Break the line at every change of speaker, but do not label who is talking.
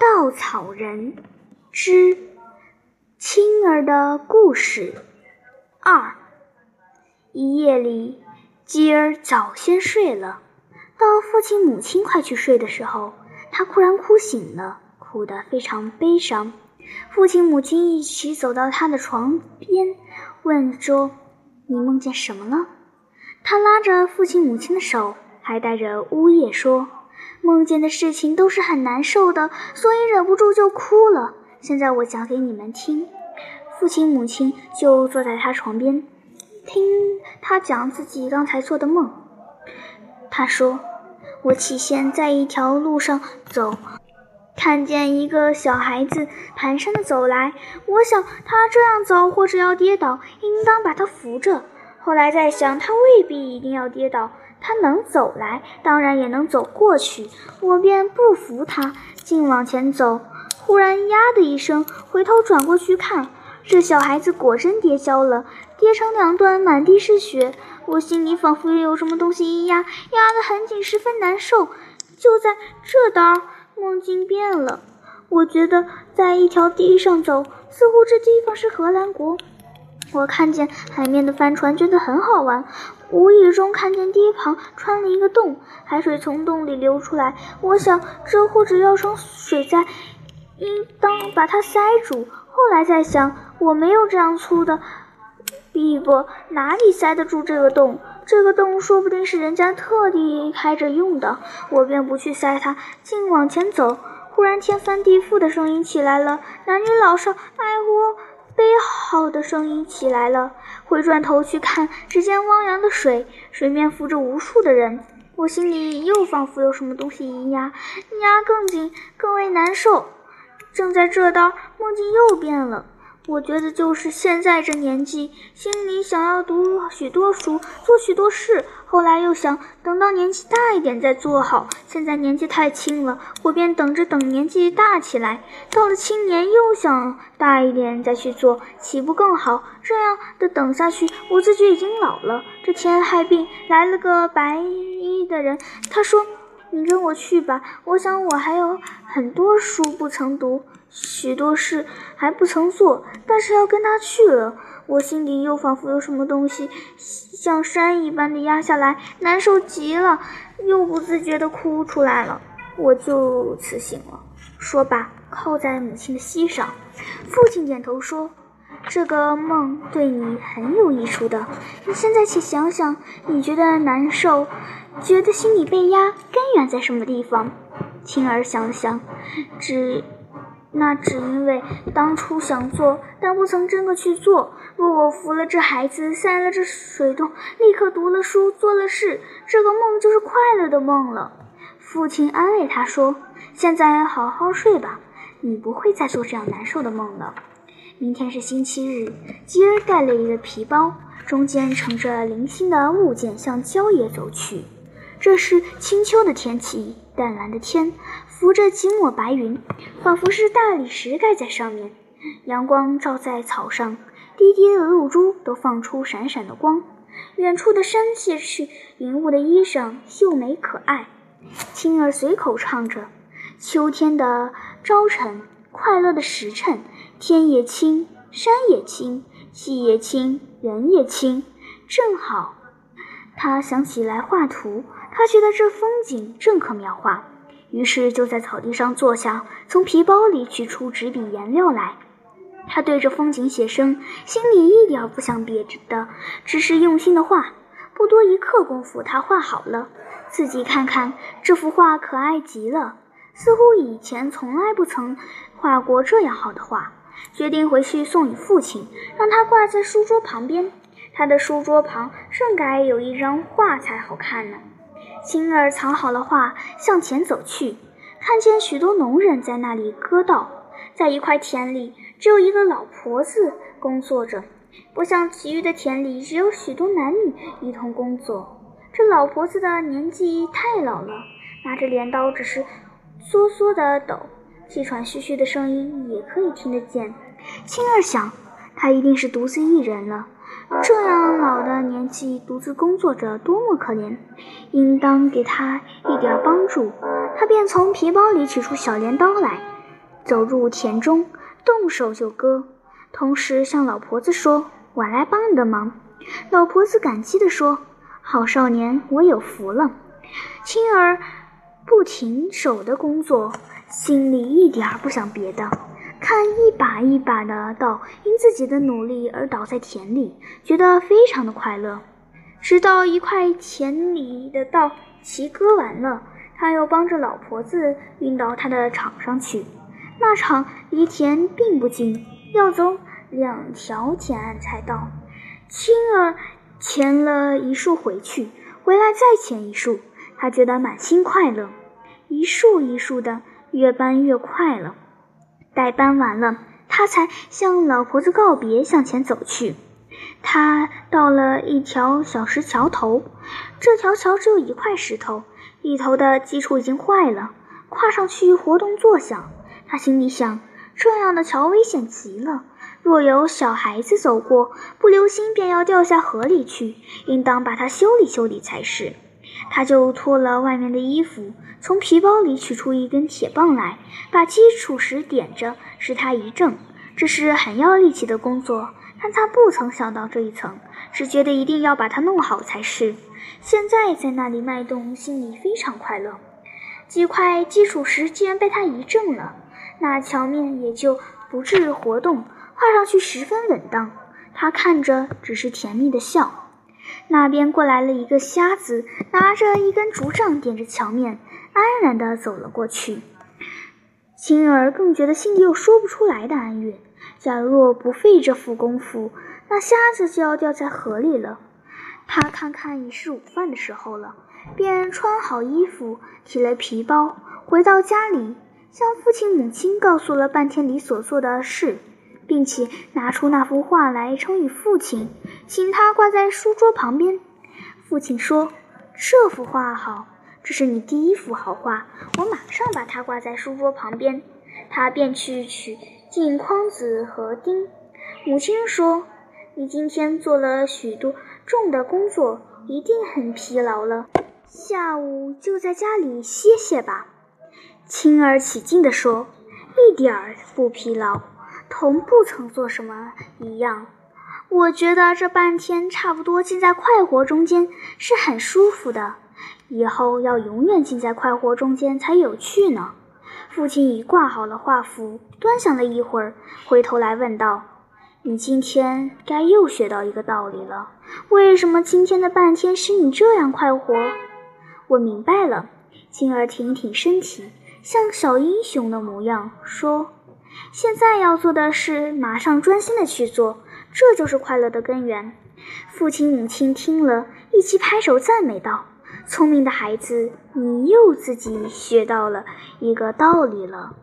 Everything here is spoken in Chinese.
稻草人之青儿的故事二。一夜里，吉儿早先睡了，到父亲母亲快去睡的时候，他忽然哭醒了，哭得非常悲伤。父亲母亲一起走到他的床边，问说：“你梦见什么了？”他拉着父亲母亲的手，还带着呜咽说：“梦见的事情都是很难受的，所以忍不住就哭了。现在我讲给你们听。”父亲母亲就坐在他床边，听他讲自己刚才做的梦。他说：“我起先在一条路上走。”看见一个小孩子蹒跚地走来，我想他这样走或者要跌倒，应当把他扶着。后来再想，他未必一定要跌倒，他能走来，当然也能走过去。我便不扶他，竟往前走。忽然呀的一声，回头转过去看，这小孩子果真跌跤了，跌成两段，满地是血。我心里仿佛有什么东西一压，压得很紧，十分难受。就在这当。梦境变了，我觉得在一条堤上走，似乎这地方是荷兰国。我看见海面的帆船，觉得很好玩。无意中看见堤旁穿了一个洞，海水从洞里流出来。我想这或者要成水灾，应当把它塞住。后来再想，我没有这样粗的臂膊，哪里塞得住这个洞？这个洞说不定是人家特地开着用的，我便不去塞它，竟往前走。忽然天翻地覆的声音起来了，男女老少哀呼悲号的声音起来了。回转头去看，只见汪洋的水，水面浮着无数的人。我心里又仿佛有什么东西一压，压更紧，更为难受。正在这当，梦境又变了。我觉得就是现在这年纪，心里想要读许多书，做许多事。后来又想等到年纪大一点再做好。现在年纪太轻了，我便等着等年纪大起来。到了青年，又想大一点再去做，岂不更好？这样的等下去，我自己已经老了。这天害病来了个白衣的人，他说：“你跟我去吧，我想我还有很多书不曾读。”许多事还不曾做，但是要跟他去了，我心里又仿佛有什么东西像山一般的压下来，难受极了，又不自觉地哭出来了。我就此醒了。说罢，靠在母亲的膝上。父亲点头说：“这个梦对你很有益处的。你现在且想想，你觉得难受，觉得心里被压，根源在什么地方？”青儿想了想，只。那只因为当初想做，但不曾真的去做。若我扶了这孩子，塞了这水洞，立刻读了书，做了事，这个梦就是快乐的梦了。父亲安慰他说：“现在好好睡吧，你不会再做这样难受的梦了。明天是星期日。”吉儿带了一个皮包，中间盛着零星的物件，向郊野走去。这是清秋的天气，淡蓝的天。浮着几抹白云，仿佛是大理石盖在上面。阳光照在草上，滴滴的露珠都放出闪闪的光。远处的山却是云雾的衣裳，秀美可爱。青儿随口唱着：“秋天的朝晨，快乐的时辰，天也青，山也青，气也清，人也清，正好。”他想起来画图，他觉得这风景正可描画。于是就在草地上坐下，从皮包里取出纸笔颜料来。他对着风景写生，心里一点不想别的，只是用心的画。不多一刻功夫，他画好了。自己看看这幅画，可爱极了，似乎以前从来不曾画过这样好的画。决定回去送与父亲，让他挂在书桌旁边。他的书桌旁正该有一张画才好看呢。青儿藏好了画，向前走去，看见许多农人在那里割稻。在一块田里，只有一个老婆子工作着，不像其余的田里只有许多男女一同工作。这老婆子的年纪太老了，拿着镰刀只是嗦嗦的抖，气喘吁吁的声音也可以听得见。青儿想，她一定是独自一人了。这样老的年纪独自工作着，多么可怜！应当给他一点帮助。他便从皮包里取出小镰刀来，走入田中，动手就割，同时向老婆子说：“我来帮你的忙。”老婆子感激地说：“好少年，我有福了。”青儿不停手的工作，心里一点儿不想别的。看一把一把的稻因自己的努力而倒在田里，觉得非常的快乐。直到一块田里的稻齐割完了，他又帮着老婆子运到他的场上去。那场离田并不近，要走两条田岸才到。青儿牵了一束回去，回来再牵一束，他觉得满心快乐。一束一束的，越搬越快了。待搬完了，他才向老婆子告别，向前走去。他到了一条小石桥头，这条桥只有一块石头，一头的基础已经坏了，跨上去活动作响。他心里想：这样的桥危险极了，若有小孩子走过，不留心便要掉下河里去，应当把它修理修理才是。他就脱了外面的衣服，从皮包里取出一根铁棒来，把基础石点着，使它一正。这是很要力气的工作，但他不曾想到这一层，只觉得一定要把它弄好才是。现在在那里脉动，心里非常快乐。几块基础石既然被他一正了，那桥面也就不致活动，画上去十分稳当。他看着，只是甜蜜的笑。那边过来了一个瞎子，拿着一根竹杖，点着桥面，安然地走了过去。青儿更觉得心里有说不出来的安悦。假若不费这副功夫，那瞎子就要掉在河里了。他看看已是午饭的时候了，便穿好衣服，提了皮包，回到家里，向父亲母亲告诉了半天里所做的事。并且拿出那幅画来呈与父亲，请他挂在书桌旁边。父亲说：“这幅画好，这是你第一幅好画，我马上把它挂在书桌旁边。”他便去取镜框子和钉。母亲说：“你今天做了许多重的工作，一定很疲劳了，下午就在家里歇歇吧。”青儿起劲地说：“一点儿不疲劳。”同不曾做什么一样，我觉得这半天差不多浸在快活中间是很舒服的。以后要永远浸在快活中间才有趣呢。父亲已挂好了画符，端详了一会儿，回头来问道：“你今天该又学到一个道理了。为什么今天的半天使你这样快活？”我明白了。金儿挺挺身体，像小英雄的模样，说。现在要做的是马上专心的去做，这就是快乐的根源。父亲母亲听了一起拍手赞美道：“聪明的孩子，你又自己学到了一个道理了。”